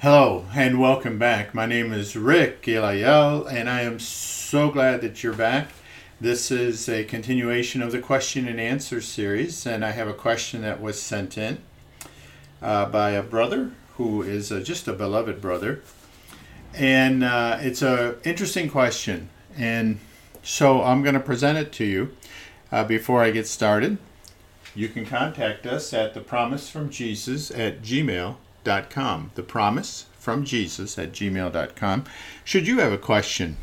Hello and welcome back. My name is Rick Gilayel and I am so glad that you're back. This is a continuation of the question and answer series, and I have a question that was sent in uh, by a brother who is uh, just a beloved brother. And uh, it's an interesting question, and so I'm going to present it to you uh, before I get started. You can contact us at the promise from Jesus at gmail gmail.com. The promise from Jesus at gmail.com. Should you have a question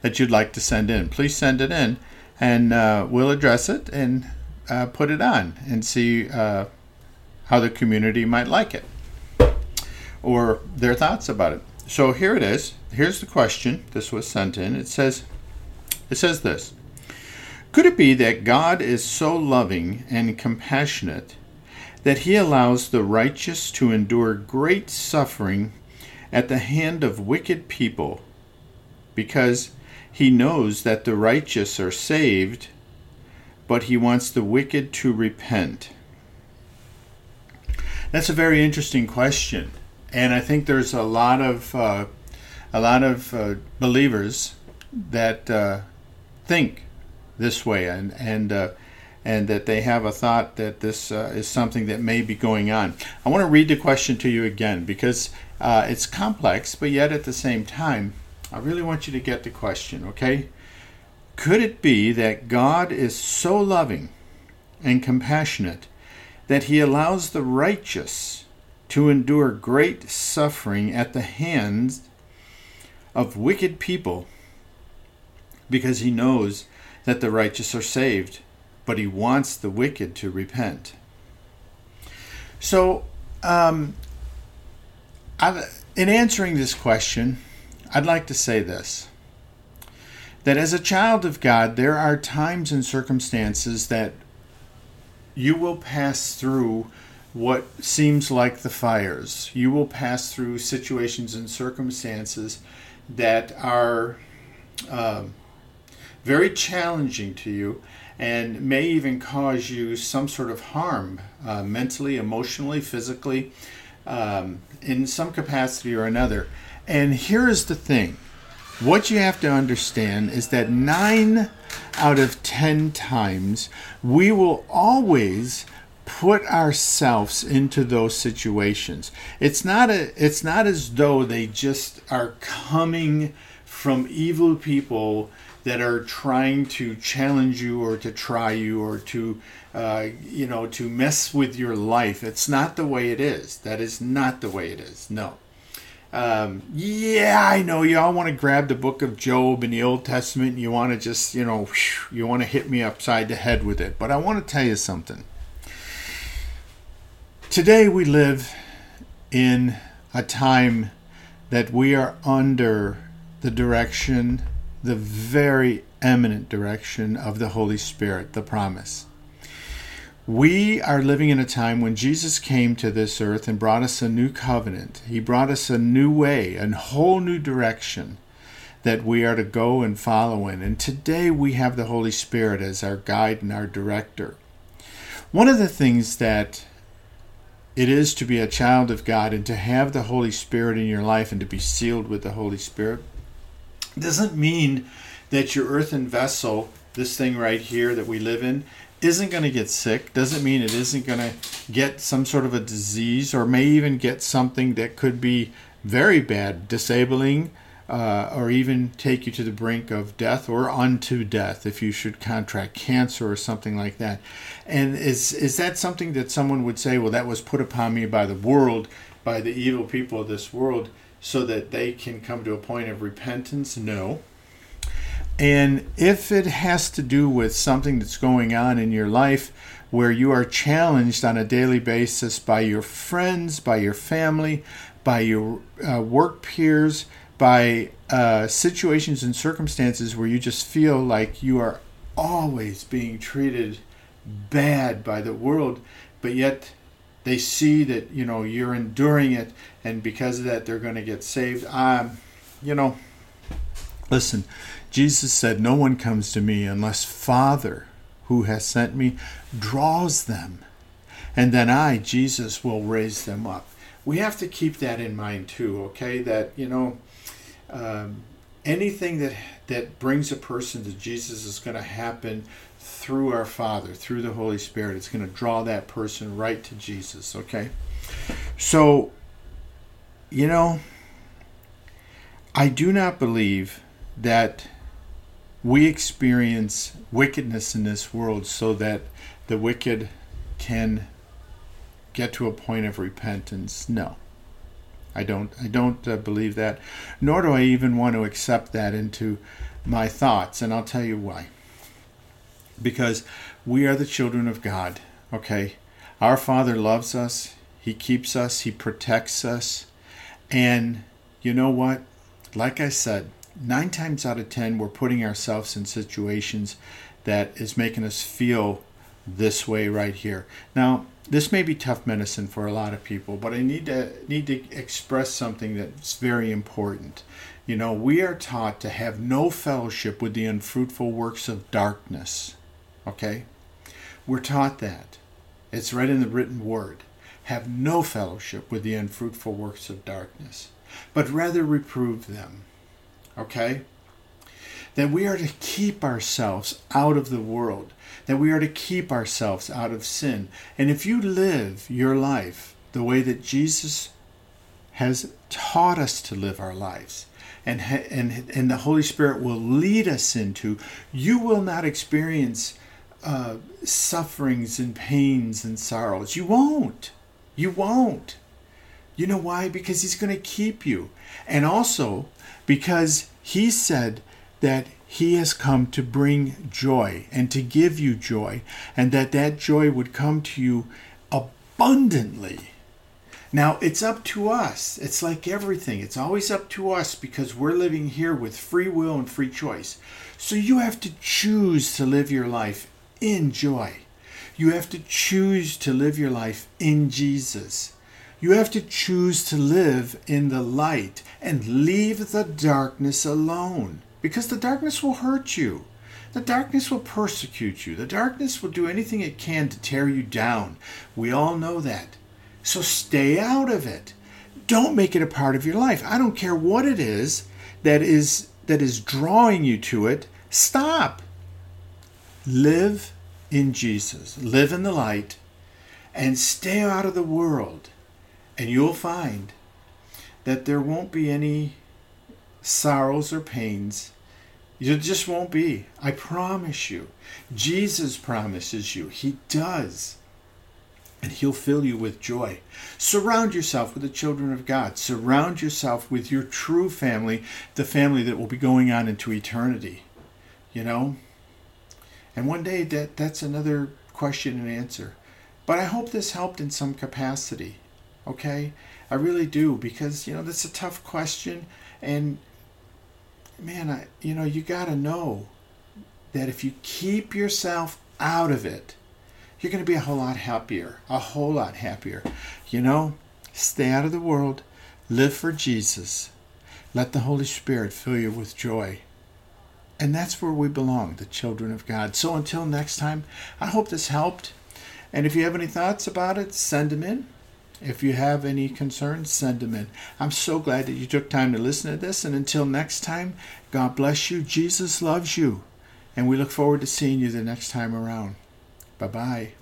that you'd like to send in, please send it in and uh, we'll address it and uh, put it on and see uh, how the community might like it or their thoughts about it. So here it is. Here's the question. This was sent in. It says, it says this. Could it be that God is so loving and compassionate that he allows the righteous to endure great suffering at the hand of wicked people, because he knows that the righteous are saved, but he wants the wicked to repent? That's a very interesting question, and I think there's a lot of uh, a lot of uh, believers that uh, think this way, and and uh, and that they have a thought that this uh, is something that may be going on. I want to read the question to you again because uh, it's complex, but yet at the same time, I really want you to get the question, okay? Could it be that God is so loving and compassionate that he allows the righteous to endure great suffering at the hands of wicked people because he knows that the righteous are saved? But he wants the wicked to repent. So, um, in answering this question, I'd like to say this that as a child of God, there are times and circumstances that you will pass through what seems like the fires. You will pass through situations and circumstances that are uh, very challenging to you and may even cause you some sort of harm uh, mentally, emotionally, physically, um, in some capacity or another. And here is the thing what you have to understand is that nine out of ten times we will always put ourselves into those situations it's not a it's not as though they just are coming from evil people that are trying to challenge you or to try you or to uh, you know to mess with your life. It's not the way it is. That is not the way it is. No. Um, yeah i know you. All want to grab the book of job in the old testament and you want to just you know you want to hit me upside the head with it. But i want to tell you something. Today we live in a time that we are under the direction the very eminent direction of the Holy Spirit, the promise. We are living in a time when Jesus came to this earth and brought us a new covenant. He brought us a new way, a whole new direction that we are to go and follow in. And today we have the Holy Spirit as our guide and our director. One of the things that it is to be a child of God and to have the Holy Spirit in your life and to be sealed with the Holy Spirit doesn't mean that your earthen vessel, this thing right here that we live in, isn't going to get sick. Doesn't mean it isn't going to get some sort of a disease or may even get something that could be very bad, disabling, uh, or even take you to the brink of death or unto death if you should contract cancer or something like that. And is is that something that someone would say, well, that was put upon me by the world, by the evil people of this world? So that they can come to a point of repentance? No. And if it has to do with something that's going on in your life where you are challenged on a daily basis by your friends, by your family, by your uh, work peers, by uh, situations and circumstances where you just feel like you are always being treated bad by the world, but yet they see that you know you're enduring it and because of that they're going to get saved um you know listen jesus said no one comes to me unless father who has sent me draws them and then i jesus will raise them up we have to keep that in mind too, okay? That, you know, um, anything that, that brings a person to Jesus is going to happen through our Father, through the Holy Spirit. It's going to draw that person right to Jesus, okay? So, you know, I do not believe that we experience wickedness in this world so that the wicked can get to a point of repentance. No. I don't I don't uh, believe that nor do I even want to accept that into my thoughts and I'll tell you why. Because we are the children of God, okay? Our Father loves us, he keeps us, he protects us. And you know what? Like I said, 9 times out of 10 we're putting ourselves in situations that is making us feel this way right here. Now, this may be tough medicine for a lot of people, but I need to need to express something that's very important. You know, we are taught to have no fellowship with the unfruitful works of darkness. Okay? We're taught that. It's right in the written word. Have no fellowship with the unfruitful works of darkness, but rather reprove them. Okay? That we are to keep ourselves out of the world that we are to keep ourselves out of sin. And if you live your life the way that Jesus has taught us to live our lives, and, and, and the Holy Spirit will lead us into, you will not experience uh, sufferings and pains and sorrows. You won't. You won't. You know why? Because He's going to keep you. And also because He said that he has come to bring joy and to give you joy, and that that joy would come to you abundantly. Now, it's up to us. It's like everything, it's always up to us because we're living here with free will and free choice. So you have to choose to live your life in joy. You have to choose to live your life in Jesus. You have to choose to live in the light and leave the darkness alone because the darkness will hurt you. The darkness will persecute you. The darkness will do anything it can to tear you down. We all know that. So stay out of it. Don't make it a part of your life. I don't care what it is that is that is drawing you to it. Stop. Live in Jesus. Live in the light and stay out of the world. And you'll find that there won't be any sorrows or pains. You just won't be. I promise you. Jesus promises you. He does. And He'll fill you with joy. Surround yourself with the children of God. Surround yourself with your true family, the family that will be going on into eternity. You know? And one day that, that's another question and answer. But I hope this helped in some capacity. Okay? I really do because, you know, that's a tough question. And man, I, you know, you got to know that if you keep yourself out of it, you're going to be a whole lot happier, a whole lot happier. You know, stay out of the world, live for Jesus. Let the Holy Spirit fill you with joy. And that's where we belong, the children of God. So until next time, I hope this helped. And if you have any thoughts about it, send them in. If you have any concerns, send them in. I'm so glad that you took time to listen to this. And until next time, God bless you. Jesus loves you. And we look forward to seeing you the next time around. Bye bye.